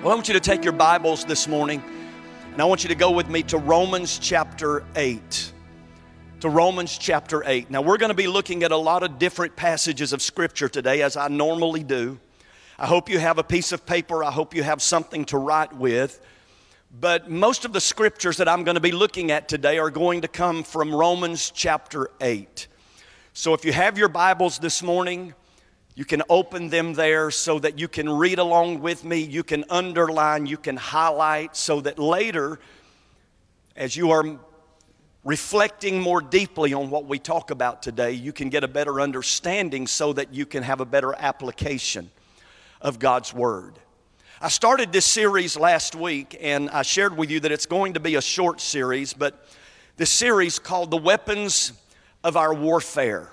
Well, I want you to take your Bibles this morning and I want you to go with me to Romans chapter 8. To Romans chapter 8. Now, we're going to be looking at a lot of different passages of Scripture today, as I normally do. I hope you have a piece of paper, I hope you have something to write with. But most of the scriptures that I'm going to be looking at today are going to come from Romans chapter 8. So if you have your Bibles this morning, you can open them there so that you can read along with me. You can underline, you can highlight, so that later, as you are reflecting more deeply on what we talk about today, you can get a better understanding so that you can have a better application of God's Word. I started this series last week and I shared with you that it's going to be a short series, but this series called The Weapons of Our Warfare.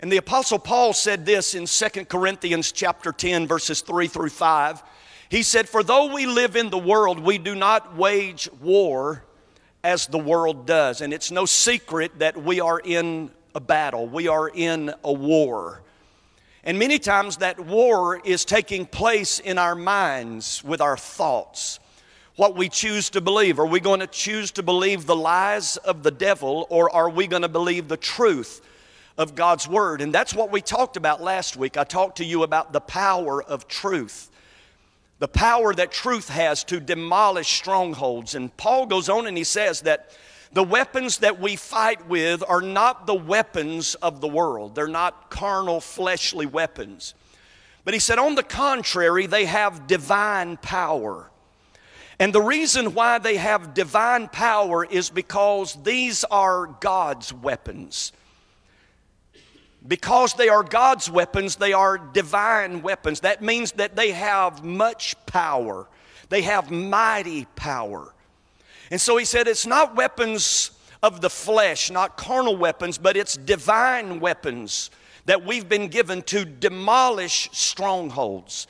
And the apostle Paul said this in 2 Corinthians chapter 10 verses 3 through 5. He said, "For though we live in the world, we do not wage war as the world does." And it's no secret that we are in a battle. We are in a war. And many times that war is taking place in our minds with our thoughts. What we choose to believe. Are we going to choose to believe the lies of the devil or are we going to believe the truth of God's Word. And that's what we talked about last week. I talked to you about the power of truth, the power that truth has to demolish strongholds. And Paul goes on and he says that the weapons that we fight with are not the weapons of the world, they're not carnal, fleshly weapons. But he said, on the contrary, they have divine power. And the reason why they have divine power is because these are God's weapons. Because they are God's weapons, they are divine weapons. That means that they have much power, they have mighty power. And so he said, it's not weapons of the flesh, not carnal weapons, but it's divine weapons that we've been given to demolish strongholds.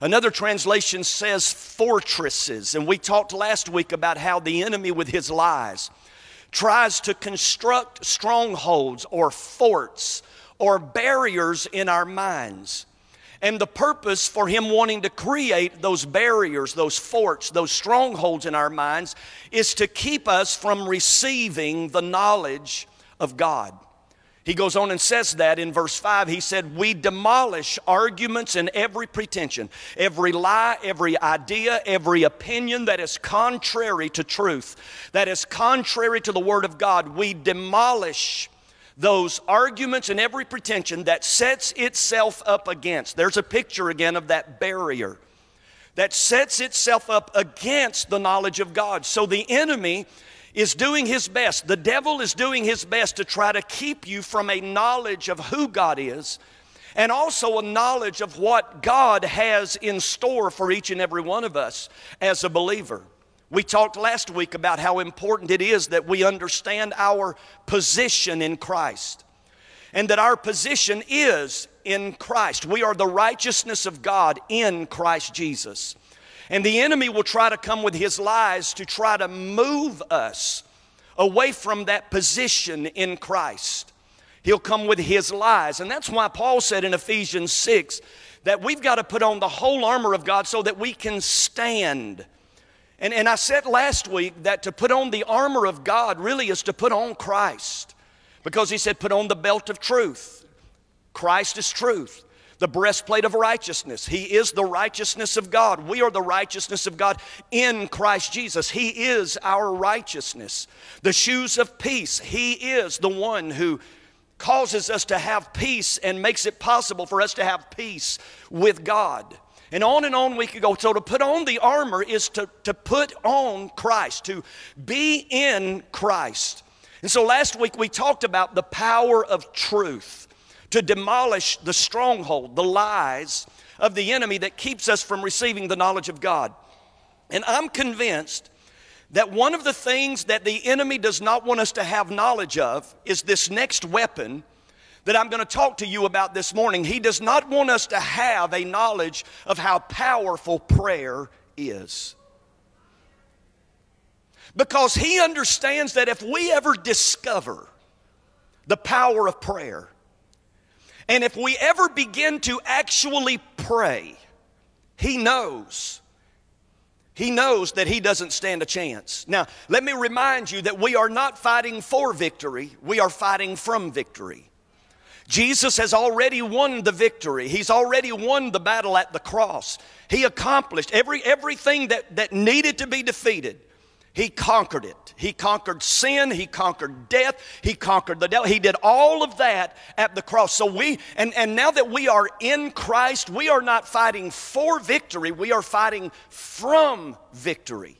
Another translation says fortresses, and we talked last week about how the enemy, with his lies, tries to construct strongholds or forts or barriers in our minds. And the purpose for him wanting to create those barriers, those forts, those strongholds in our minds is to keep us from receiving the knowledge of God. He goes on and says that in verse 5. He said, We demolish arguments and every pretension, every lie, every idea, every opinion that is contrary to truth, that is contrary to the Word of God. We demolish those arguments and every pretension that sets itself up against. There's a picture again of that barrier that sets itself up against the knowledge of God. So the enemy is doing his best. The devil is doing his best to try to keep you from a knowledge of who God is and also a knowledge of what God has in store for each and every one of us as a believer. We talked last week about how important it is that we understand our position in Christ and that our position is in Christ. We are the righteousness of God in Christ Jesus. And the enemy will try to come with his lies to try to move us away from that position in Christ. He'll come with his lies. And that's why Paul said in Ephesians 6 that we've got to put on the whole armor of God so that we can stand and, and I said last week that to put on the armor of God really is to put on Christ. Because he said, put on the belt of truth. Christ is truth. The breastplate of righteousness. He is the righteousness of God. We are the righteousness of God in Christ Jesus. He is our righteousness. The shoes of peace. He is the one who causes us to have peace and makes it possible for us to have peace with God. And on and on we could go. So to put on the armor is to, to put on Christ, to be in Christ. And so last week we talked about the power of truth to demolish the stronghold, the lies of the enemy that keeps us from receiving the knowledge of God. And I'm convinced that one of the things that the enemy does not want us to have knowledge of is this next weapon that I'm going to talk to you about this morning. He does not want us to have a knowledge of how powerful prayer is. Because he understands that if we ever discover the power of prayer, and if we ever begin to actually pray, he knows he knows that he doesn't stand a chance. Now, let me remind you that we are not fighting for victory, we are fighting from victory. Jesus has already won the victory. He's already won the battle at the cross. He accomplished every, everything that, that needed to be defeated. He conquered it. He conquered sin. He conquered death. He conquered the devil. He did all of that at the cross. So we, and, and now that we are in Christ, we are not fighting for victory, we are fighting from victory.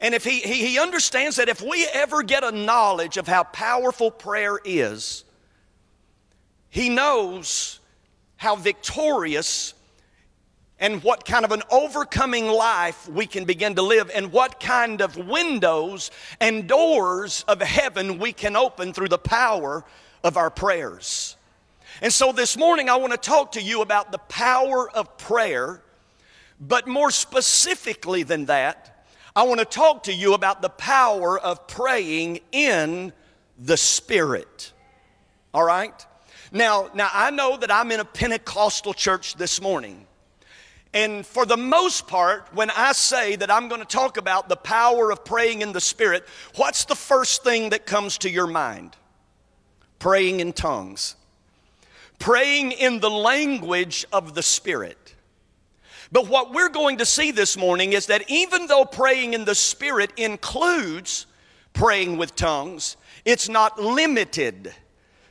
And if he, he, he understands that if we ever get a knowledge of how powerful prayer is, he knows how victorious and what kind of an overcoming life we can begin to live, and what kind of windows and doors of heaven we can open through the power of our prayers. And so this morning, I want to talk to you about the power of prayer, but more specifically than that, I want to talk to you about the power of praying in the Spirit. All right? Now, now I know that I'm in a Pentecostal church this morning. And for the most part, when I say that I'm going to talk about the power of praying in the Spirit, what's the first thing that comes to your mind? Praying in tongues. Praying in the language of the Spirit. But what we're going to see this morning is that even though praying in the Spirit includes praying with tongues, it's not limited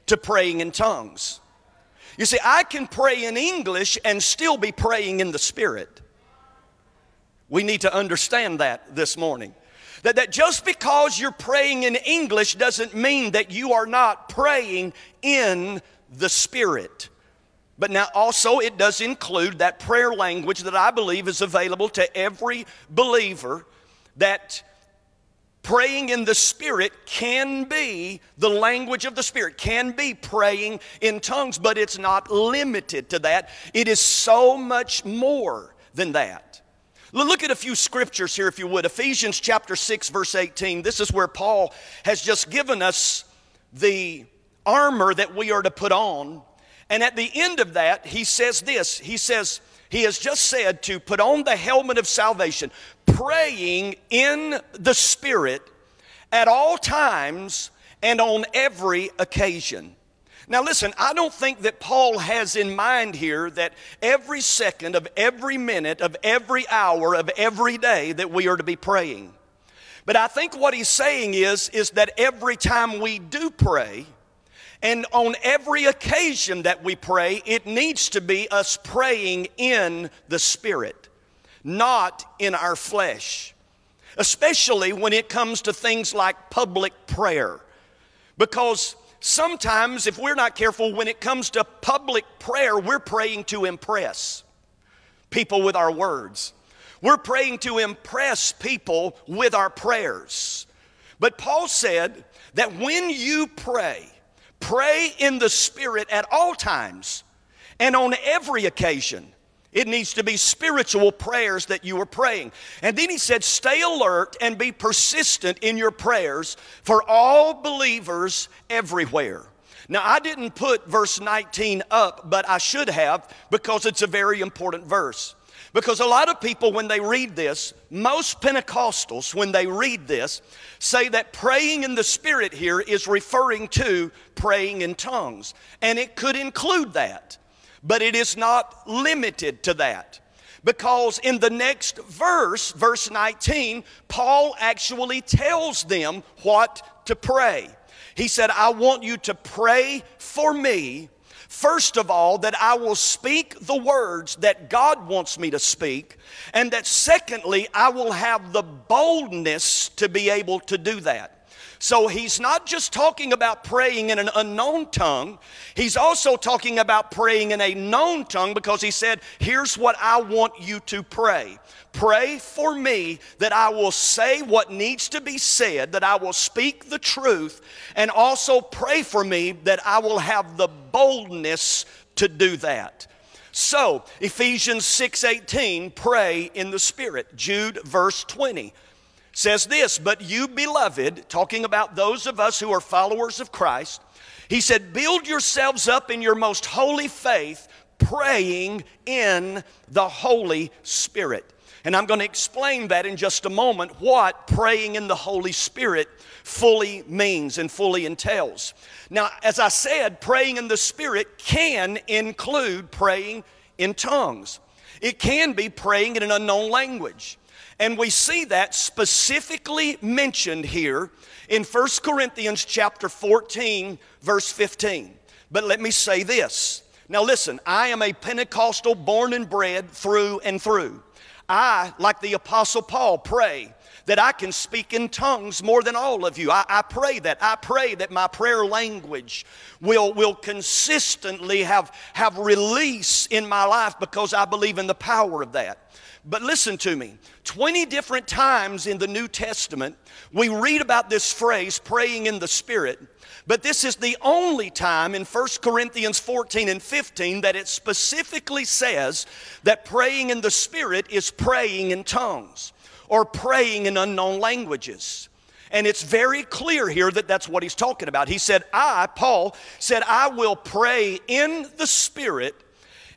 to praying in tongues. You see, I can pray in English and still be praying in the Spirit. We need to understand that this morning. That, that just because you're praying in English doesn't mean that you are not praying in the Spirit. But now also it does include that prayer language that I believe is available to every believer that praying in the Spirit can be the language of the Spirit, can be praying in tongues, but it's not limited to that. It is so much more than that. Look at a few scriptures here, if you would. Ephesians chapter 6, verse 18. This is where Paul has just given us the armor that we are to put on. And at the end of that, he says this He says, he has just said to put on the helmet of salvation, praying in the Spirit at all times and on every occasion. Now, listen, I don't think that Paul has in mind here that every second of every minute of every hour of every day that we are to be praying. But I think what he's saying is, is that every time we do pray, and on every occasion that we pray, it needs to be us praying in the Spirit, not in our flesh. Especially when it comes to things like public prayer. Because sometimes, if we're not careful, when it comes to public prayer, we're praying to impress people with our words. We're praying to impress people with our prayers. But Paul said that when you pray, Pray in the Spirit at all times and on every occasion. It needs to be spiritual prayers that you are praying. And then he said, Stay alert and be persistent in your prayers for all believers everywhere. Now, I didn't put verse 19 up, but I should have because it's a very important verse. Because a lot of people, when they read this, most Pentecostals, when they read this, say that praying in the Spirit here is referring to praying in tongues. And it could include that, but it is not limited to that. Because in the next verse, verse 19, Paul actually tells them what to pray. He said, I want you to pray for me First of all, that I will speak the words that God wants me to speak. And that secondly, I will have the boldness to be able to do that. So he's not just talking about praying in an unknown tongue, he's also talking about praying in a known tongue because he said, Here's what I want you to pray. Pray for me that I will say what needs to be said, that I will speak the truth, and also pray for me that I will have the boldness to do that. So, Ephesians 6:18, pray in the spirit. Jude verse 20 says this, but you beloved, talking about those of us who are followers of Christ, he said, build yourselves up in your most holy faith, praying in the Holy Spirit. And I'm going to explain that in just a moment what praying in the Holy Spirit fully means and fully entails. Now, as I said, praying in the Spirit can include praying in tongues, it can be praying in an unknown language. And we see that specifically mentioned here in 1 Corinthians chapter 14 verse 15. But let me say this. Now listen, I am a Pentecostal born and bred through and through. I, like the Apostle Paul, pray that I can speak in tongues more than all of you. I, I, pray that. I pray that my prayer language will, will consistently have, have release in my life because I believe in the power of that. But listen to me 20 different times in the New Testament, we read about this phrase, praying in the Spirit. But this is the only time in 1 Corinthians 14 and 15 that it specifically says that praying in the Spirit is praying in tongues or praying in unknown languages. And it's very clear here that that's what he's talking about. He said, I, Paul, said, I will pray in the Spirit,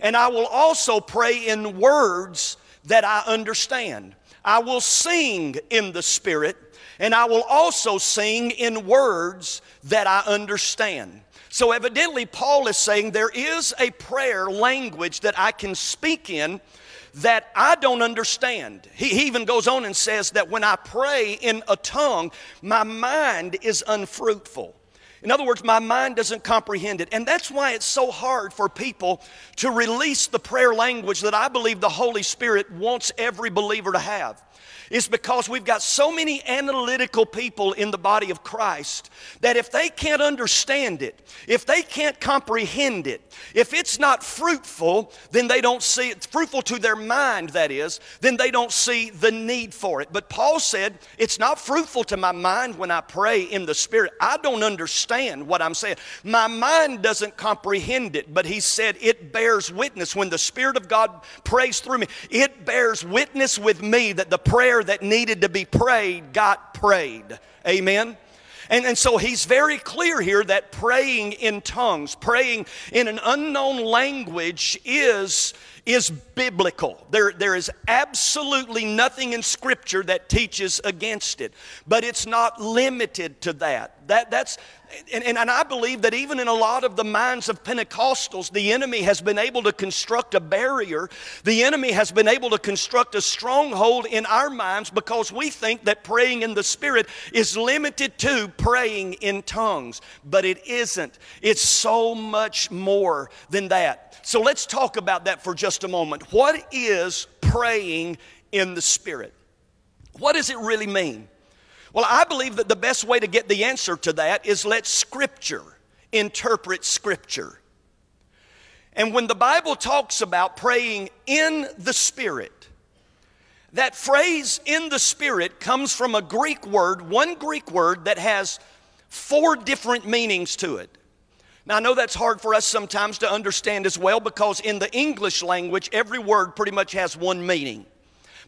and I will also pray in words that I understand. I will sing in the Spirit, and I will also sing in words that I understand. So, evidently, Paul is saying there is a prayer language that I can speak in that I don't understand. He, he, even goes on and says that when I pray in a tongue, my mind is unfruitful. In other words, my mind doesn't comprehend it. And that's why it's so hard for people to release the prayer language that I believe the Holy Spirit wants every believer to have is because we've got so many analytical people in the body of Christ that if they can't understand it, if they can't comprehend it, if it's not fruitful, then they don't see it, fruitful to their mind, that is, then they don't see the need for it. But Paul said, it's not fruitful to my mind when I pray in the Spirit. I don't understand what I'm saying. My mind doesn't comprehend it, but he said it bears witness. When the Spirit of God prays through me, it bears witness with me that the prayer prayer that needed to be prayed got prayed. Amen. And, and so he's very clear here that praying in tongues, praying in an unknown language is, is biblical. There, there is absolutely nothing in Scripture that teaches against it, but it's not limited to that. that that's, and, and, and, I believe that even in a lot of the minds of Pentecostals, the enemy has been able to construct a barrier. The enemy has been able to construct a stronghold in our minds because we think that praying in the Spirit is limited to praying in tongues. But it isn't, it's so much more than that. So let's talk about that for just a moment. What is praying in the Spirit? What does it really mean? Well, I believe that the best way to get the answer to that is let Scripture interpret Scripture. And when the Bible talks about praying in the Spirit, that phrase in the Spirit comes from a Greek word, one Greek word that has four different meanings to it. Now, I know that's hard for us sometimes to understand as well because in the English language, every word pretty much has one meaning.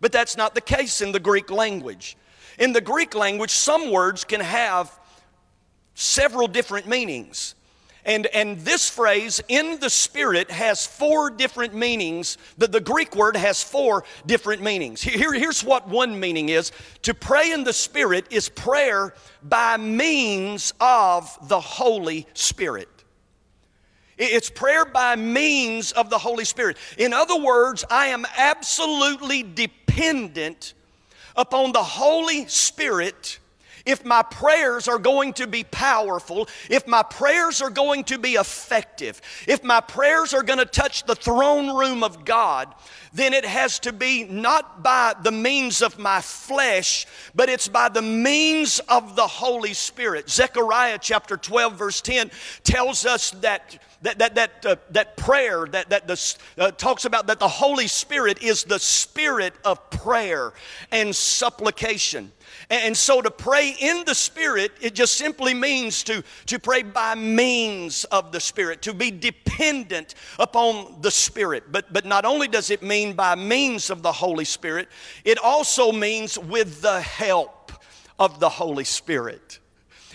But that's not the case in the Greek language. In the Greek language, some words can have several different meanings. And, and this phrase, in the Spirit, has four different meanings. The, the Greek word has four different meanings. Here, here's what one meaning is To pray in the Spirit is prayer by means of the Holy Spirit. It's prayer by means of the Holy Spirit. In other words, I am absolutely dependent upon the Holy Spirit if my prayers are going to be powerful, if my prayers are going to be effective, if my prayers are going to touch the throne room of God, then it has to be not by the means of my flesh, but it's by the means of the Holy Spirit. Zechariah chapter 12, verse 10 tells us that that, that, that, uh, that prayer that, that the, uh, talks about that the Holy Spirit is the spirit of prayer and supplication. And so to pray in the Spirit, it just simply means to, to pray by means of the Spirit, to be dependent upon the Spirit. But, but not only does it mean by means of the Holy Spirit, it also means with the help of the Holy Spirit.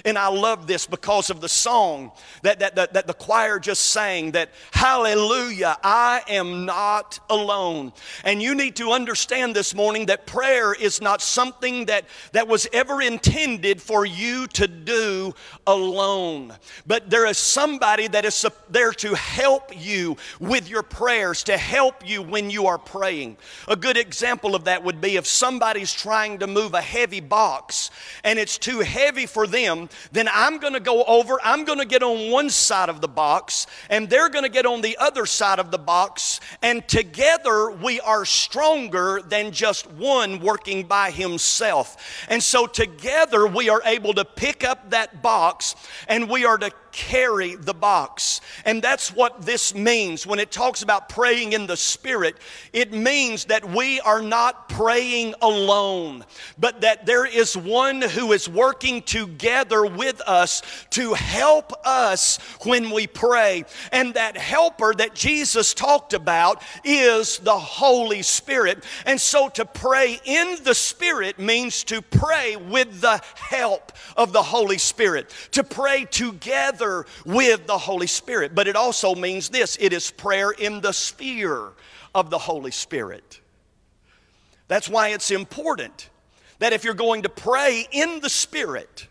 And I love this because of the song that, that, that, that, the choir just sang that, Hallelujah, I am not alone. And you need to understand this morning that prayer is not something that, that was ever intended for you to do alone. But there is somebody that is there to help you with your prayers, to help you when you are praying. A good example of that would be if somebody's trying to move a heavy box and it's too heavy for them then I'm going to go over, I'm going to get on one side of the box, and they're going to get on the other side of the box, and together we are stronger than just one working by himself. And so together we are able to pick up that box and we are to carry the box. And that's what this means when it talks about praying in the Spirit. It means that we are not praying alone, but that there is one who is working together with us to help us when we pray. And that helper that Jesus talked about is the Holy Spirit. And so to pray in the Spirit means to pray with the help of the Holy Spirit, to pray together together with the Holy Spirit. But it also means this it is prayer in the sphere of the Holy Spirit. That's why it's important that if you're going to pray in the Spirit,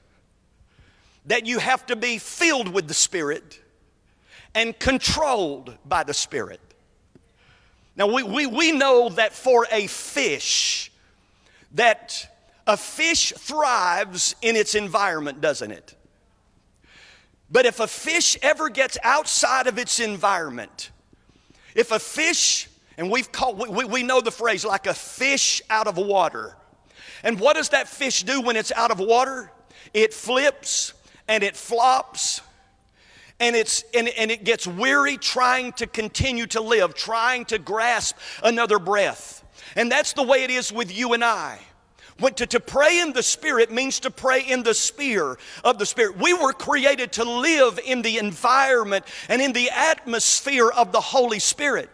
that you have to be filled with the Spirit and controlled by the Spirit. Now, we, we, we know that for a fish, that a fish thrives in its environment, doesn't it? But if a fish ever gets outside of its environment, if a fish, and we've called, we, we know the phrase like a fish out of water. And what does that fish do when it's out of water? It flips and it flops and, it's, and, and it gets weary trying to continue to live, trying to grasp another breath. And that's the way it is with you and I. When to, to pray in the Spirit means to pray in the sphere of the Spirit. We were created to live in the environment and in the atmosphere of the Holy Spirit.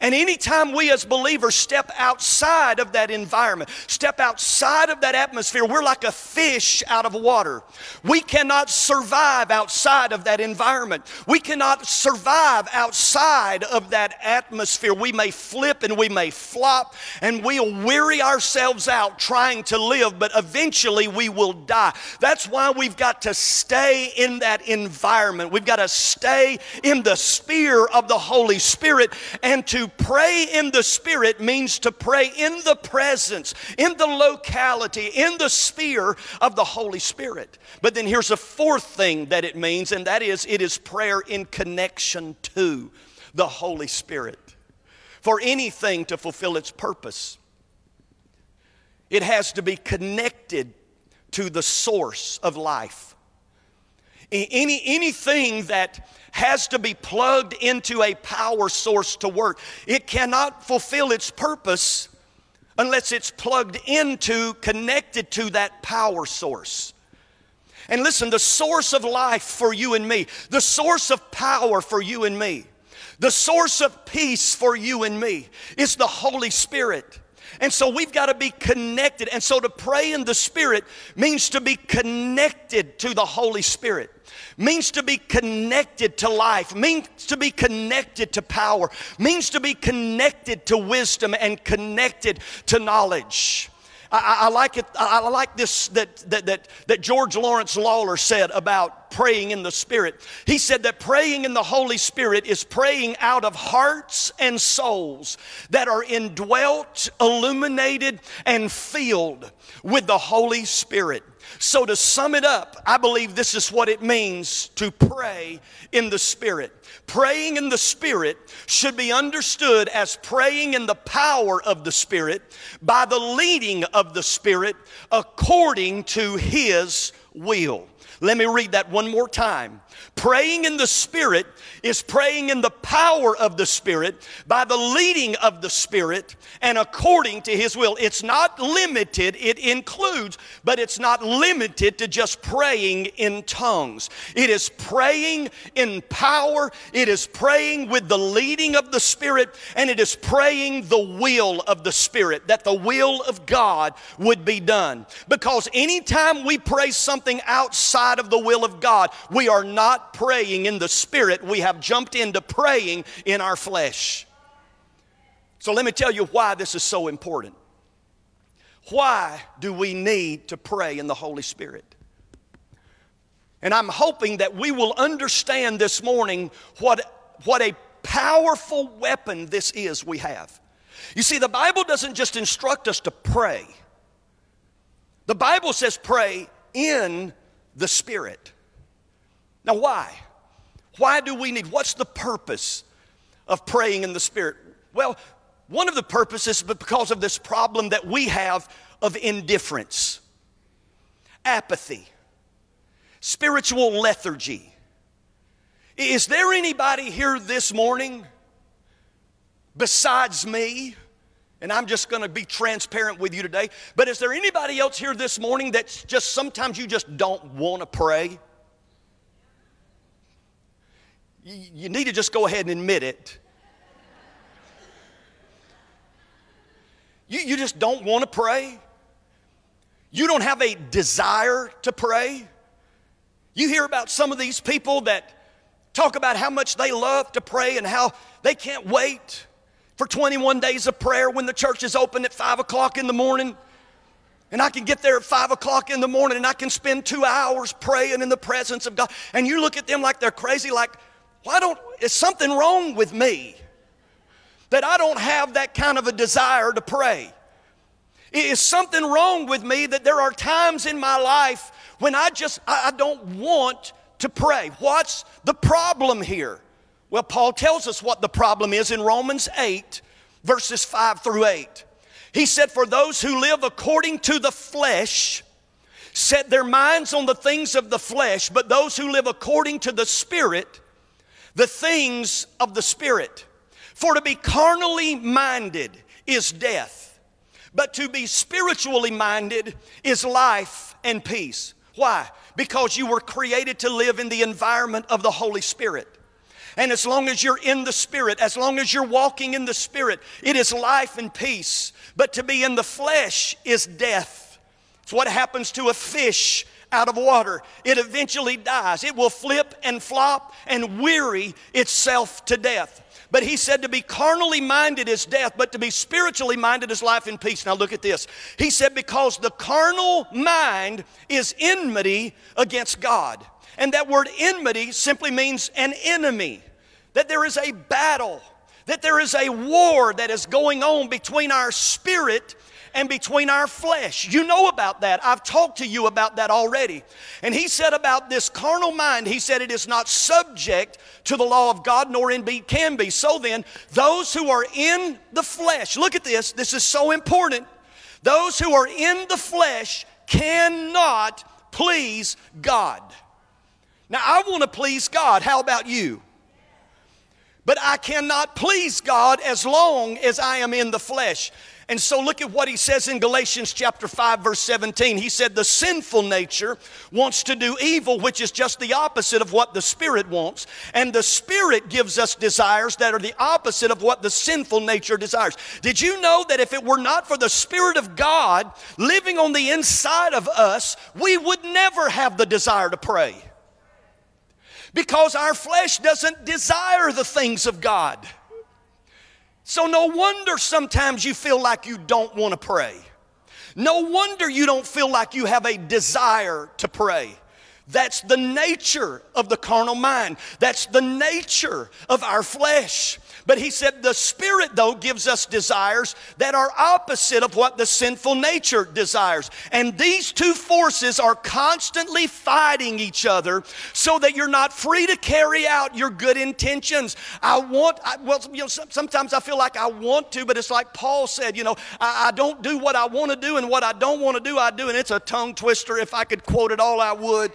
And anytime we as believers step outside of that environment, step outside of that atmosphere, we're like a fish out of water. We cannot survive outside of that environment. We cannot survive outside of that atmosphere. We may flip and we may flop and we'll weary ourselves out trying to live, but eventually we will die. That's why we've got to stay in that environment. We've got to stay in the sphere of the Holy Spirit and to pray in the Spirit means to pray in the presence, in the locality, in the sphere of the Holy Spirit. But then here's a fourth thing that it means, and that is it is prayer in connection to the Holy Spirit. For anything to fulfill its purpose, it has to be connected to the source of life. Any, anything that has to be plugged into a power source to work. It cannot fulfill its purpose unless it's plugged into, connected to that power source. And listen, the source of life for you and me, the source of power for you and me, the source of peace for you and me is the Holy Spirit. And so we've got to be connected. And so to pray in the Spirit means to be connected to the Holy Spirit means to be connected to life, means to be connected to power, means to be connected to wisdom and connected to knowledge. I, I, like it. I like this that, that, that, that George Lawrence Lawlor said about praying in the Spirit. He said that praying in the Holy Spirit is praying out of hearts and souls that are indwelt, illuminated, and filled with the Holy Spirit. So, to sum it up, I believe this is what it means to pray in the Spirit. Praying in the Spirit should be understood as praying in the power of the Spirit by the leading of the Spirit according to His will. Let me read that one more time. Praying in the Spirit is praying in the power of the Spirit by the leading of the Spirit and according to His will. It's not limited, it includes, but it's not limited to just praying in tongues. It is praying in power, it is praying with the leading of the Spirit, and it is praying the will of the Spirit, that the will of God would be done. Because anytime we pray something outside of the will of God, we are not praying in the Spirit. We have jumped into praying in our flesh. So let me tell you why this is so important. Why do we need to pray in the Holy Spirit? And I'm hoping that we will understand this morning what, what a powerful weapon this is we have. You see, the Bible doesn't just instruct us to pray, the Bible says pray in the Spirit. Now, why? Why do we need, what's the purpose of praying in the Spirit? Well, one of the purposes is because of this problem that we have of indifference, apathy, spiritual lethargy. Is there anybody here this morning besides me? And I'm just going to be transparent with you today. But is there anybody else here this morning that just sometimes you just don't want to pray? You need to just go ahead and admit it. You, you just don't want to pray. You don't have a desire to pray. You hear about some of these people that talk about how much they love to pray and how they can't wait for 21 days of prayer when the church is open at 5 o'clock in the morning. And I can get there at 5 o'clock in the morning and I can spend two hours praying in the presence of God. And you look at them like they're crazy, like, why don't, is something wrong with me that I don't have that kind of a desire to pray? Is something wrong with me that there are times in my life when I just, I don't want to pray? What's the problem here? Well, Paul tells us what the problem is in Romans 8, verses 5 through 8. He said, For those who live according to the flesh set their minds on the things of the flesh, but those who live according to the Spirit, the things of the Spirit. For to be carnally minded is death, but to be spiritually minded is life and peace. Why? Because you were created to live in the environment of the Holy Spirit. And as long as you're in the Spirit, as long as you're walking in the Spirit, it is life and peace. But to be in the flesh is death. It's what happens to a fish out of water. It eventually dies. It will flip and flop and weary itself to death. But he said to be carnally minded is death, but to be spiritually minded is life and peace. Now look at this. He said, because the carnal mind is enmity against God. And that word enmity simply means an enemy, that there is a battle, that there is a war that is going on between our spirit and between our flesh. You know about that. I've talked to you about that already. And he said about this carnal mind, he said it is not subject to the law of God, nor indeed can be. So then, those who are in the flesh, look at this, this is so important. Those who are in the flesh cannot please God. Now, I want to please God. How about you? But I cannot please God as long as I am in the flesh. And so look at what he says in Galatians chapter 5 verse 17. He said the sinful nature wants to do evil, which is just the opposite of what the spirit wants, and the spirit gives us desires that are the opposite of what the sinful nature desires. Did you know that if it were not for the spirit of God living on the inside of us, we would never have the desire to pray? Because our flesh doesn't desire the things of God. So, no wonder sometimes you feel like you don't want to pray. No wonder you don't feel like you have a desire to pray. That's the nature of the carnal mind. That's the nature of our flesh. But he said the Spirit, though, gives us desires that are opposite of what the sinful nature desires. And these two forces are constantly fighting each other so that you're not free to carry out your good intentions. I want, I, well, you know, sometimes I feel like I want to, but it's like Paul said, you know, I, I don't do what I want to do, and what I don't want to do, I do. And it's a tongue twister. If I could quote it all, I would.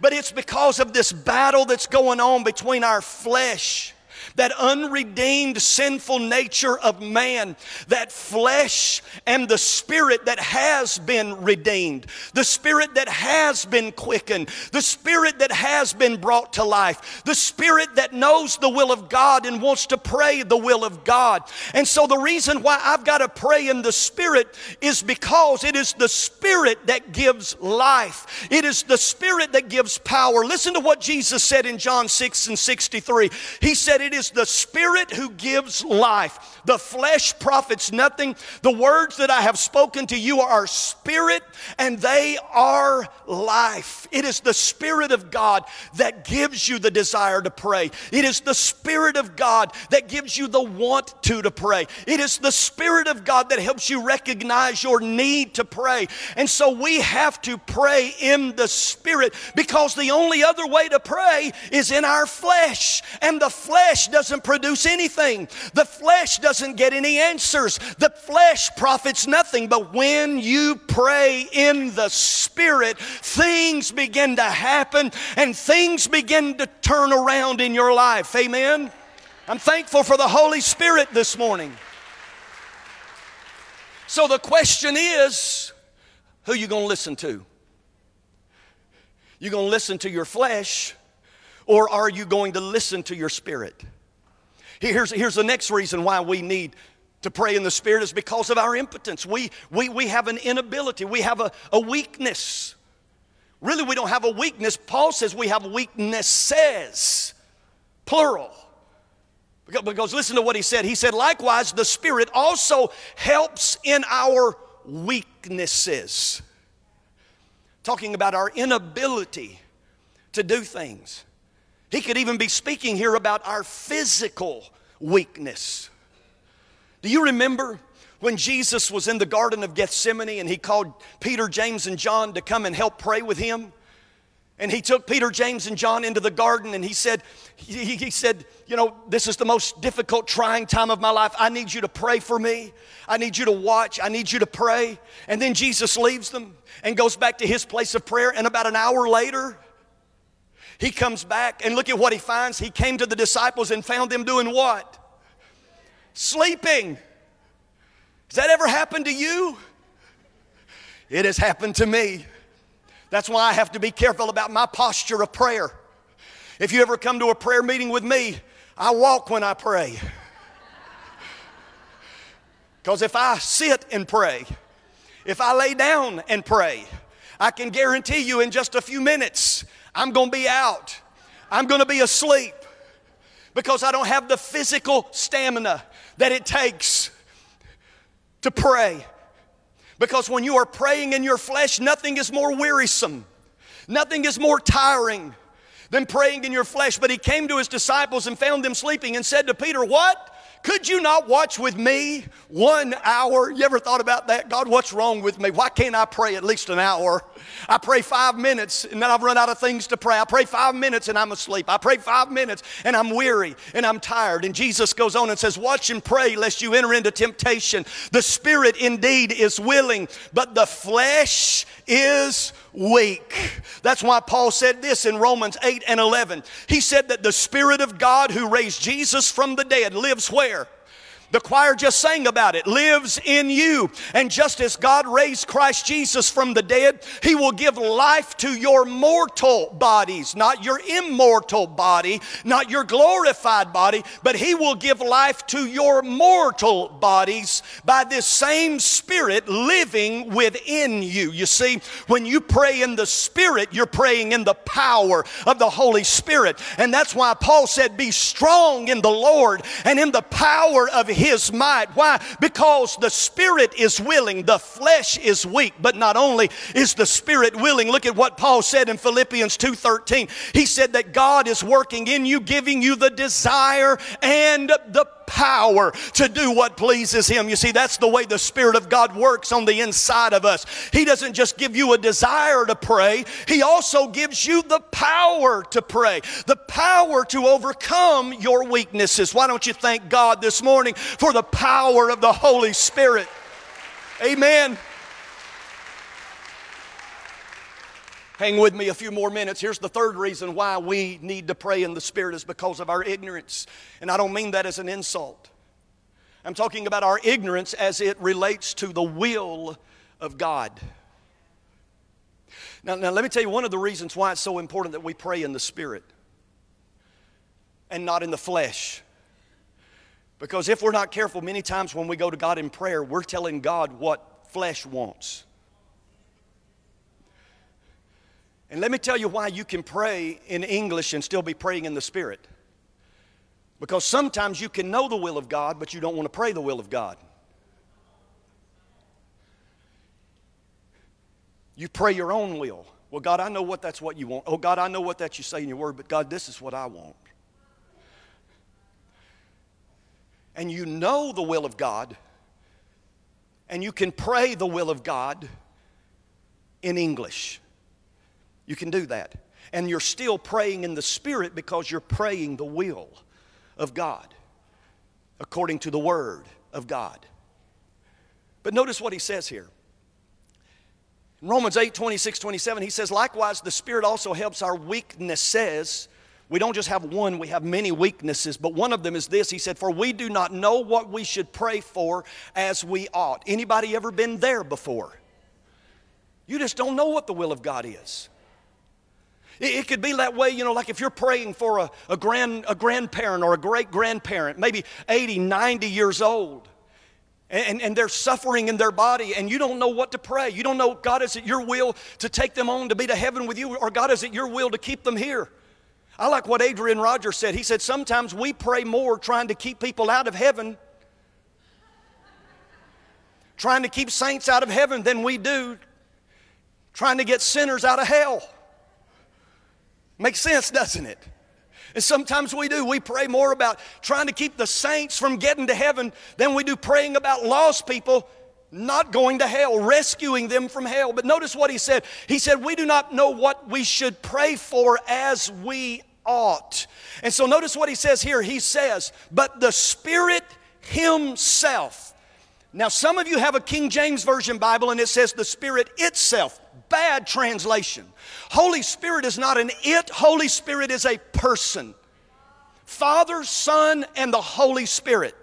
But it's because of this battle that's going on between our flesh that unredeemed sinful nature of man, that flesh and the spirit that has been redeemed, the spirit that has been quickened, the spirit that has been brought to life, the spirit that knows the will of God and wants to pray the will of God. And so the reason why I've got to pray in the spirit is because it is the spirit that gives life. It is the spirit that gives power. Listen to what Jesus said in John 6 and 63. He said, It is the Spirit who gives life. The flesh profits nothing. The words that I have spoken to you are spirit and they are life. It is the Spirit of God that gives you the desire to pray. It is the Spirit of God that gives you the want to to pray. It is the Spirit of God that helps you recognize your need to pray. And so we have to pray in the Spirit because the only other way to pray is in our flesh. And the doesn't produce anything, the flesh doesn't get any answers, the flesh profits nothing. But when you pray in the Spirit, things begin to happen and things begin to turn around in your life. Amen. I'm thankful for the Holy Spirit this morning. So the question is who you going to listen to? You going to listen to your flesh or are you going to listen to your spirit? Here's, here's the next reason why we need to pray in the Spirit is because of our impotence. We, we, we have an inability, we have a, a weakness. Really, we don't have a weakness. Paul says we have weaknesses, plural. Because, because listen to what he said. He said, likewise, the Spirit also helps in our weaknesses. Talking about our inability to do things. He could even be speaking here about our physical weakness. Do you remember when Jesus was in the Garden of Gethsemane and he called Peter, James, and John to come and help pray with him? And he took Peter, James, and John into the garden and he said, he, he, said, you know, this is the most difficult, trying time of my life. I need you to pray for me. I need you to watch. I need you to pray. And then Jesus leaves them and goes back to his place of prayer. And about an hour later, he comes back and look at what he finds. He came to the disciples and found them doing what? Sleeping. Has that ever happened to you? It has happened to me. That's why I have to be careful about my posture of prayer. If you ever come to a prayer meeting with me, I walk when I pray. Because if I sit and pray, if I lay down and pray, I can guarantee you in just a few minutes, I'm going to be out. I'm going to be asleep because I don't have the physical stamina that it takes to pray. Because when you are praying in your flesh, nothing is more wearisome, nothing is more tiring than praying in your flesh. But he came to his disciples and found them sleeping and said to Peter, What? Could you not watch with me one hour? You ever thought about that? God, what's wrong with me? Why can't I pray at least an hour? I pray five minutes and then I've run out of things to pray. I pray five minutes and I'm asleep. I pray five minutes and I'm weary and I'm tired. And Jesus goes on and says, Watch and pray lest you enter into temptation. The spirit indeed is willing, but the flesh is weak. That's why Paul said this in Romans 8 and 11. He said that the Spirit of God who raised Jesus from the dead lives where? The choir just sang about it, lives in you. And just as God raised Christ Jesus from the dead, He will give life to your mortal bodies, not your immortal body, not your glorified body, but He will give life to your mortal bodies by this same Spirit living within you. You see, when you pray in the Spirit, you're praying in the power of the Holy Spirit. And that's why Paul said, Be strong in the Lord and in the power of his might. Why? Because the spirit is willing, the flesh is weak. But not only is the spirit willing, look at what Paul said in Philippians 2:13. He said that God is working in you, giving you the desire and the power to do what pleases Him. You see, that's the way the Spirit of God works on the inside of us. He doesn't just give you a desire to pray, He also gives you the power to pray, the power to overcome your weaknesses. Why don't you thank God this morning for the power of the Holy Spirit? Amen. Hang with me a few more minutes. Here's the third reason why we need to pray in the Spirit is because of our ignorance. And I don't mean that as an insult. I'm talking about our ignorance as it relates to the will of God. Now, now, let me tell you one of the reasons why it's so important that we pray in the Spirit and not in the flesh. Because if we're not careful, many times when we go to God in prayer, we're telling God what flesh wants. And let me tell you why you can pray in English and still be praying in the Spirit. Because sometimes you can know the will of God, but you don't want to pray the will of God. You pray your own will. Well, God, I know what that's what you want. Oh, God, I know what that you say in your word, but God, this is what I want. And you know the will of God, and you can pray the will of God in English. You can do that. And you're still praying in the Spirit because you're praying the will of God according to the Word of God. But notice what he says here. In Romans 8 26, 27, he says, Likewise, the Spirit also helps our weaknesses. We don't just have one, we have many weaknesses, but one of them is this. He said, For we do not know what we should pray for as we ought. Anybody ever been there before? You just don't know what the will of God is. It, could be that way, you know, like if you're praying for a, a, grand, a grandparent or a great grandparent, maybe 80, 90 years old and, and they're suffering in their body and you don't know what to pray. You don't know, God, is it your will to take them on to be to heaven with you? Or God, is it your will to keep them here? I like what Adrian Rogers said. He said, Sometimes we pray more trying to keep people out of heaven, trying to keep saints out of heaven than we do trying to get sinners out of hell. Makes sense, doesn't it? And sometimes we do. We pray more about trying to keep the saints from getting to heaven than we do praying about lost people not going to hell, rescuing them from hell. But notice what he said. He said, We do not know what we should pray for as we ought. And so notice what he says here. He says, But the Spirit Himself. Now, some of you have a King James Version Bible and it says the Spirit itself. Bad translation. Holy Spirit is not an it, Holy Spirit is a person. Father, Son, and the Holy Spirit.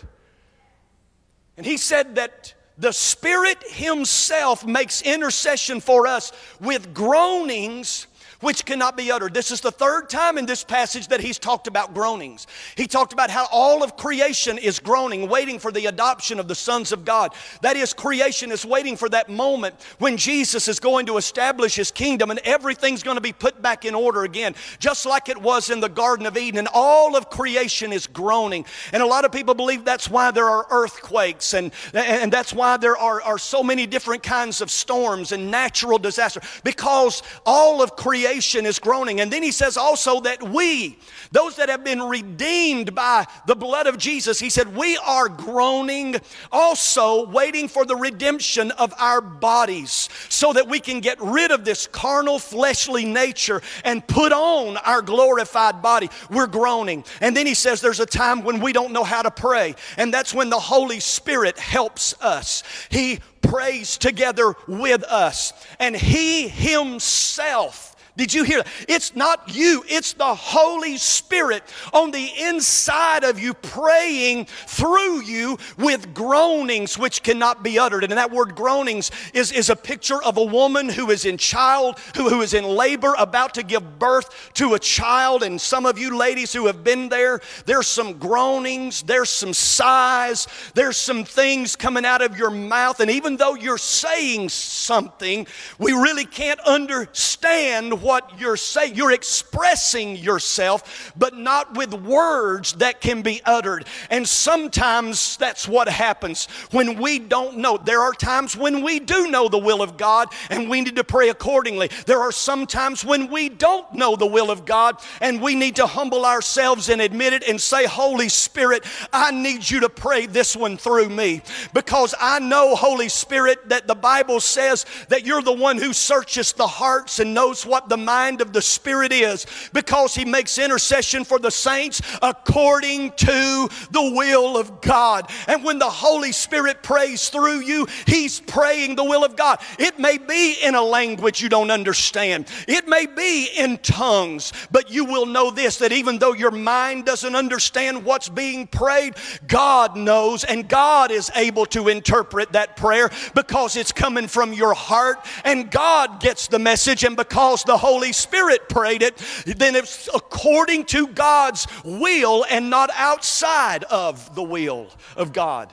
And he said that the Spirit Himself makes intercession for us with groanings which cannot be uttered. This is the third time in this passage that he's talked about groanings. He talked about how all of creation is groaning, waiting for the adoption of the sons of God. That is, creation is waiting for that moment when Jesus is going to establish his kingdom and everything's going to be put back in order again, just like it was in the Garden of Eden. And all of creation is groaning. And a lot of people believe that's why there are earthquakes and, and that's why there are, are so many different kinds of storms and natural disasters, because all of creation creation is groaning. And then he says also that we, those that have been redeemed by the blood of Jesus, he said, we are groaning also waiting for the redemption of our bodies so that we can get rid of this carnal, fleshly nature and put on our glorified body. We're groaning. And then he says there's a time when we don't know how to pray, and that's when the Holy Spirit helps us. He prays together with us, and He Himself did you hear that? It's not you, it's the Holy Spirit on the inside of you praying through you with groanings which cannot be uttered. And that word groanings is, is a picture of a woman who is in child, who, who is in labor, about to give birth to a child. And some of you ladies who have been there, there's some groanings, there's some sighs, there's some things coming out of your mouth. And even though you're saying something, we really can't understand what you're saying. You're expressing yourself, but not with words that can be uttered. And sometimes that's what happens when we don't know. There are times when we do know the will of God and we need to pray accordingly. There are some times when we don't know the will of God and we need to humble ourselves and admit it and say, Holy Spirit, I need you to pray this one through me because I know, Holy Spirit, that the Bible says that you're the one who searches the hearts and knows what the the mind of the Spirit is? Because He makes intercession for the saints according to the will of God. And when the Holy Spirit prays through you, He's praying the will of God. It may be in a language you don't understand, it may be in tongues, but you will know this that even though your mind doesn't understand what's being prayed, God knows and God is able to interpret that prayer because it's coming from your heart and God gets the message. And because the Holy Spirit prayed it, then it's according to God's will and not outside of the will of God.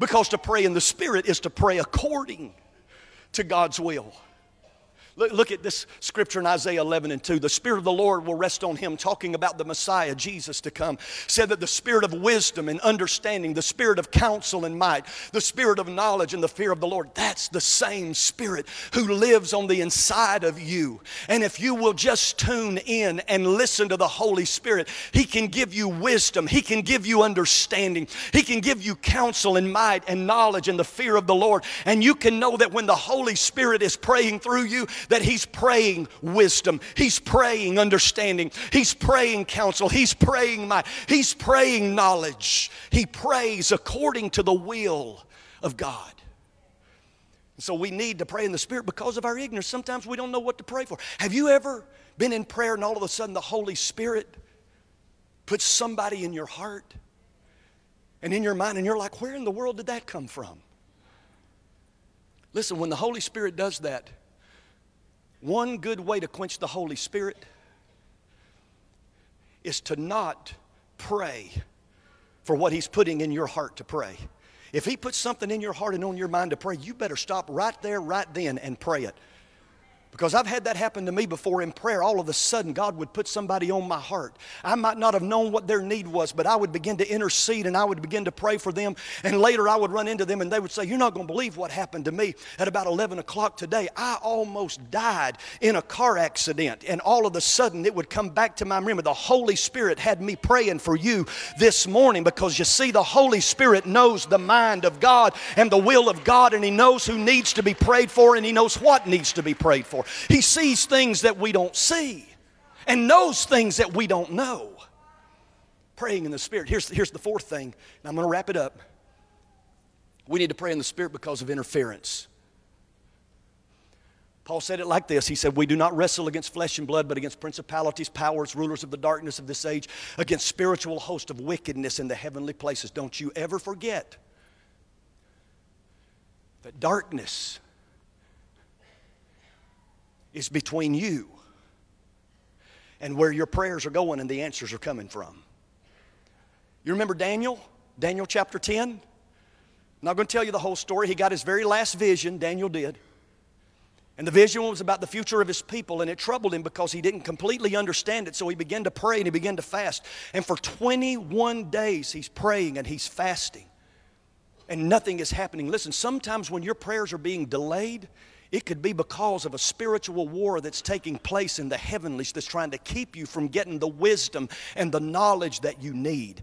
Because to pray in the Spirit is to pray according to God's will. Look, look, at this scripture in Isaiah 11 and 2. The Spirit of the Lord will rest on him, talking about the Messiah, Jesus, to come. Said that the Spirit of wisdom and understanding, the Spirit of counsel and might, the Spirit of knowledge and the fear of the Lord, that's the same Spirit who lives on the inside of you. And if you will just tune in and listen to the Holy Spirit, He can give you wisdom, He can give you understanding, He can give you counsel and might and knowledge and the fear of the Lord. And you can know that when the Holy Spirit is praying through you, that he's praying wisdom, he's praying understanding, he's praying counsel, he's praying might, he's praying knowledge. He prays according to the will of God. So we need to pray in the Spirit because of our ignorance. Sometimes we don't know what to pray for. Have you ever been in prayer and all of a sudden the Holy Spirit puts somebody in your heart and in your mind, and you're like, where in the world did that come from? Listen, when the Holy Spirit does that, one good way to quench the Holy Spirit is to not pray for what He's putting in your heart to pray. If He puts something in your heart and on your mind to pray, you better stop right there, right then, and pray it. Because I've had that happen to me before in prayer. All of a sudden, God would put somebody on my heart. I might not have known what their need was, but I would begin to intercede and I would begin to pray for them. And later I would run into them and they would say, You're not going to believe what happened to me at about 11 o'clock today. I almost died in a car accident. And all of a sudden, it would come back to my memory. The Holy Spirit had me praying for you this morning because you see, the Holy Spirit knows the mind of God and the will of God, and He knows who needs to be prayed for and He knows what needs to be prayed for. He sees things that we don't see and knows things that we don't know. Praying in the Spirit. Here's, here's the fourth thing, and I'm going to wrap it up. We need to pray in the Spirit because of interference. Paul said it like this He said, We do not wrestle against flesh and blood, but against principalities, powers, rulers of the darkness of this age, against spiritual hosts of wickedness in the heavenly places. Don't you ever forget that darkness is between you and where your prayers are going and the answers are coming from. You remember Daniel? Daniel chapter 10? I'm not going to tell you the whole story. He got his very last vision, Daniel did. And the vision was about the future of his people, and it troubled him because he didn't completely understand it. So he began to pray and he began to fast. And for 21 days, he's praying and he's fasting, and nothing is happening. Listen, sometimes when your prayers are being delayed, it could be because of a spiritual war that's taking place in the heavenlies that's trying to keep you from getting the wisdom and the knowledge that you need.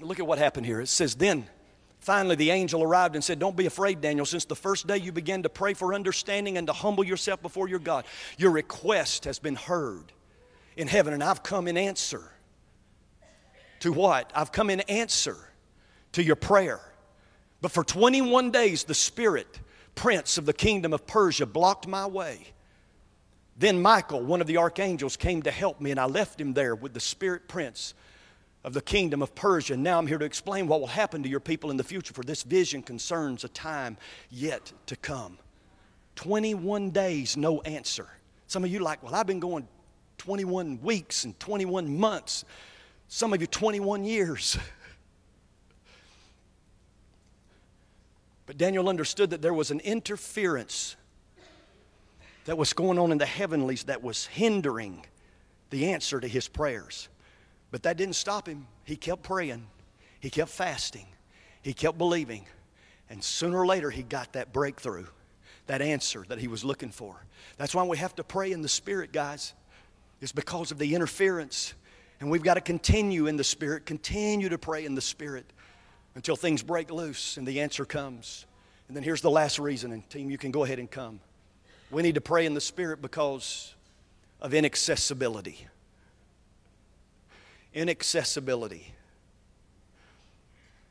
Look at what happened here. It says, Then finally the angel arrived and said, Don't be afraid, Daniel. Since the first day you began to pray for understanding and to humble yourself before your God, your request has been heard in heaven, and I've come in answer. To what? I've come in answer to your prayer. But for 21 days, the spirit, prince of the kingdom of Persia, blocked my way. Then Michael, one of the archangels, came to help me, and I left him there with the spirit prince of the kingdom of Persia. Now I'm here to explain what will happen to your people in the future, for this vision concerns a time yet to come. 21 days, no answer. Some of you like, well, I've been going 21 weeks and 21 months. Some of you 21 years. But Daniel understood that there was an interference that was going on in the heavenlies that was hindering the answer to his prayers. But that didn't stop him. He kept praying, he kept fasting, he kept believing. And sooner or later, he got that breakthrough, that answer that he was looking for. That's why we have to pray in the Spirit, guys. It's because of the interference. And we've got to continue in the Spirit, continue to pray in the Spirit until things break loose and the answer comes. And then here's the last reason, and team, you can go ahead and come. We need to pray in the Spirit because of inaccessibility. Inaccessibility.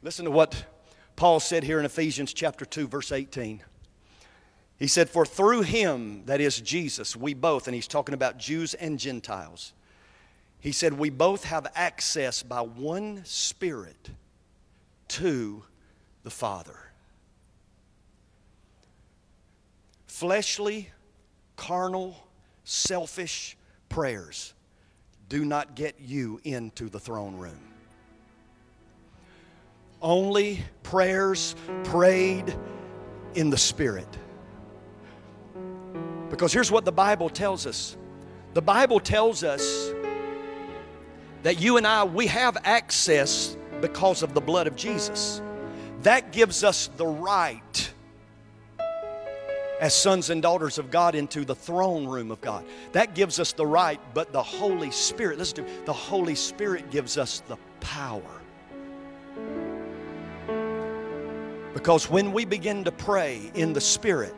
Listen to what Paul said here in Ephesians chapter 2, verse 18. He said, For through him, that is Jesus, we both, and he's talking about Jews and Gentiles, he said, We both have access by one Spirit to the Father. Fleshly, carnal, selfish prayers do not get you into the throne room. Only prayers prayed in the Spirit. Because here's what the Bible tells us the Bible tells us that you and I, we have access because of the blood of Jesus. That gives us the right as sons and daughters of God into the throne room of God. That gives us the right, but the Holy Spirit, listen to me, the Holy Spirit gives us the power. Because when we begin to pray in the Spirit,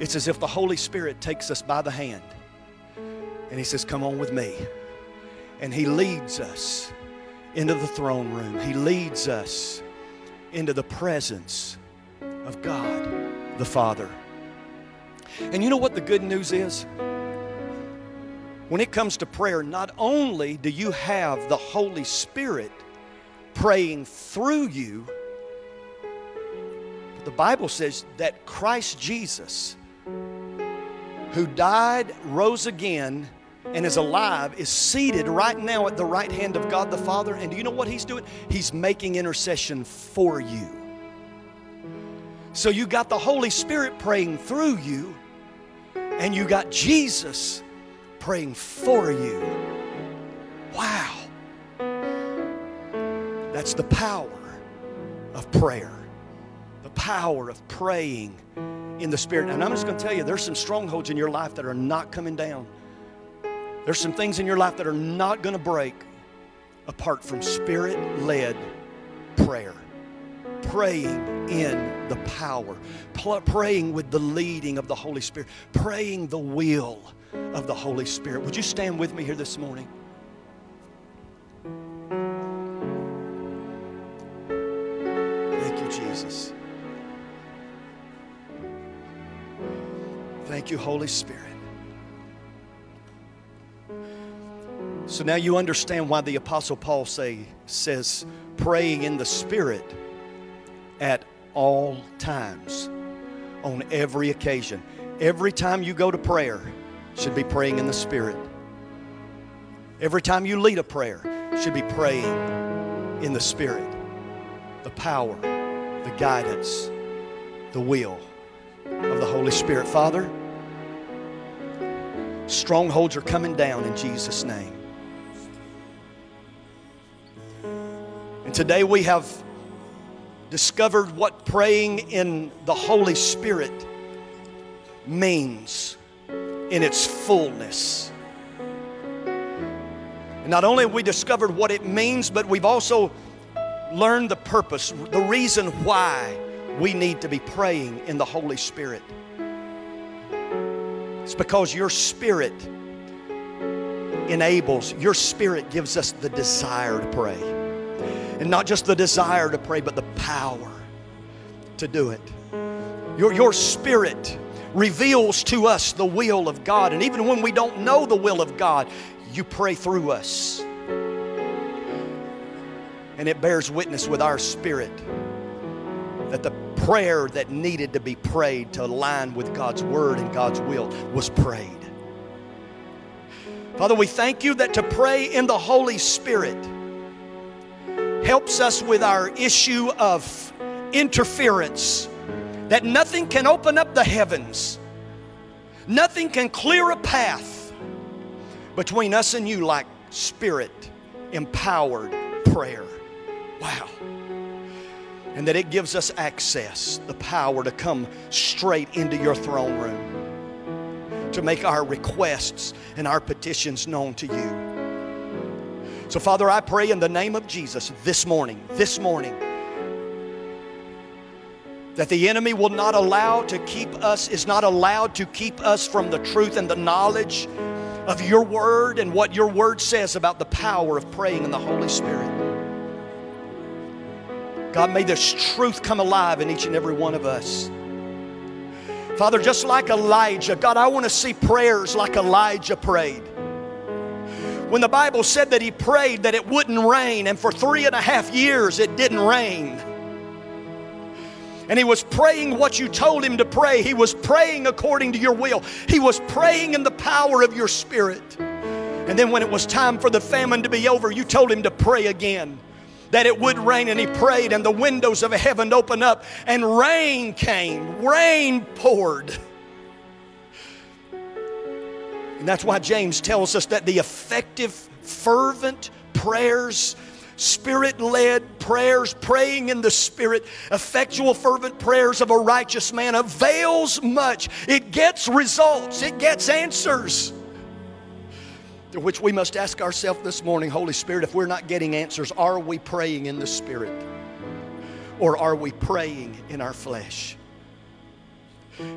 it's as if the Holy Spirit takes us by the hand and He says, Come on with me. And He leads us into the throne room, He leads us into the presence of God the Father. And you know what the good news is? When it comes to prayer, not only do you have the Holy Spirit praying through you, but the Bible says that Christ Jesus, who died, rose again, and is alive, is seated right now at the right hand of God the Father. And do you know what He's doing? He's making intercession for you. So you got the Holy Spirit praying through you, and you got Jesus praying for you. Wow. That's the power of prayer, the power of praying in the Spirit. And I'm just going to tell you, there's some strongholds in your life that are not coming down. There's some things in your life that are not going to break apart from Spirit led prayer praying in the power, praying with the leading of the Holy Spirit, praying the will of the Holy Spirit. Would you stand with me here this morning? Thank you, Jesus. Thank you, Holy Spirit. So now you understand why the Apostle Paul say, says, praying in the Spirit at all times, on every occasion. Every time you go to prayer, should be praying in the Spirit. Every time you lead a prayer, should be praying in the Spirit. The power, the guidance, the will of the Holy Spirit. Father, strongholds are coming down in Jesus' name. And today we have discovered what praying in the Holy Spirit means in its fullness. And not only have we discovered what it means, but we've also learned the purpose, the reason why we need to be praying in the Holy Spirit. It's because your spirit enables, your spirit gives us the desire to pray. And not just the desire to pray, but the power to do it. Your, your spirit reveals to us the will of God. And even when we don't know the will of God, you pray through us. And it bears witness with our spirit that the prayer that needed to be prayed to align with God's word and God's will was prayed. Father, we thank you that to pray in the Holy Spirit helps us with our issue of interference, that nothing can open up the heavens, nothing can clear a path between us and you like spirit empowered prayer. Wow. And that it gives us access, the power to come straight into your throne room, to make our requests and our petitions known to you. So, Father, I pray in the name of Jesus this morning, this morning, that the enemy will not allow to keep us, is not allowed to keep us from the truth and the knowledge of your word and what your word says about the power of praying in the Holy Spirit. God, may this truth come alive in each and every one of us. Father, just like Elijah, God, I want to see prayers like Elijah prayed. When the Bible said that he prayed that it wouldn't rain, and for three and a half years it didn't rain. And he was praying what you told him to pray. He was praying according to your will. He was praying in the power of your spirit. And then when it was time for the famine to be over, you told him to pray again that it would rain. And he prayed, and the windows of heaven opened up, and rain came. Rain poured. And that's why James tells us that the effective, fervent prayers spirit led prayers, praying in the spirit, effectual, fervent prayers of a righteous man avails much. It gets results, it gets answers. Which we must ask ourselves this morning Holy Spirit, if we're not getting answers, are we praying in the spirit? Or are we praying in our flesh?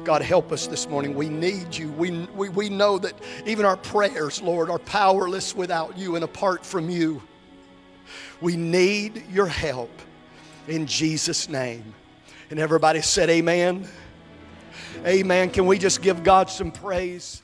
God, help us this morning. We need you. We, we, we know that even our prayers, Lord, are powerless without you and apart from you. We need your help in Jesus' name. And everybody said, Amen. Amen. Can we just give God some praise?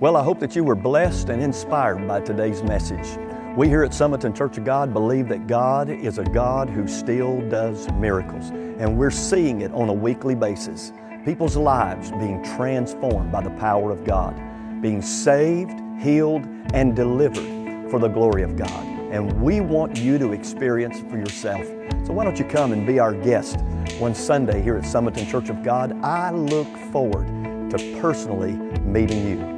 Well, I hope that you were blessed and inspired by today's message. We here at Summerton Church of God believe that God is a God who still does miracles, and we're seeing it on a weekly basis. People's lives being transformed by the power of God, being saved, healed, and delivered for the glory of God. And we want you to experience it for yourself. So why don't you come and be our guest one Sunday here at Summerton Church of God? I look forward to personally meeting you.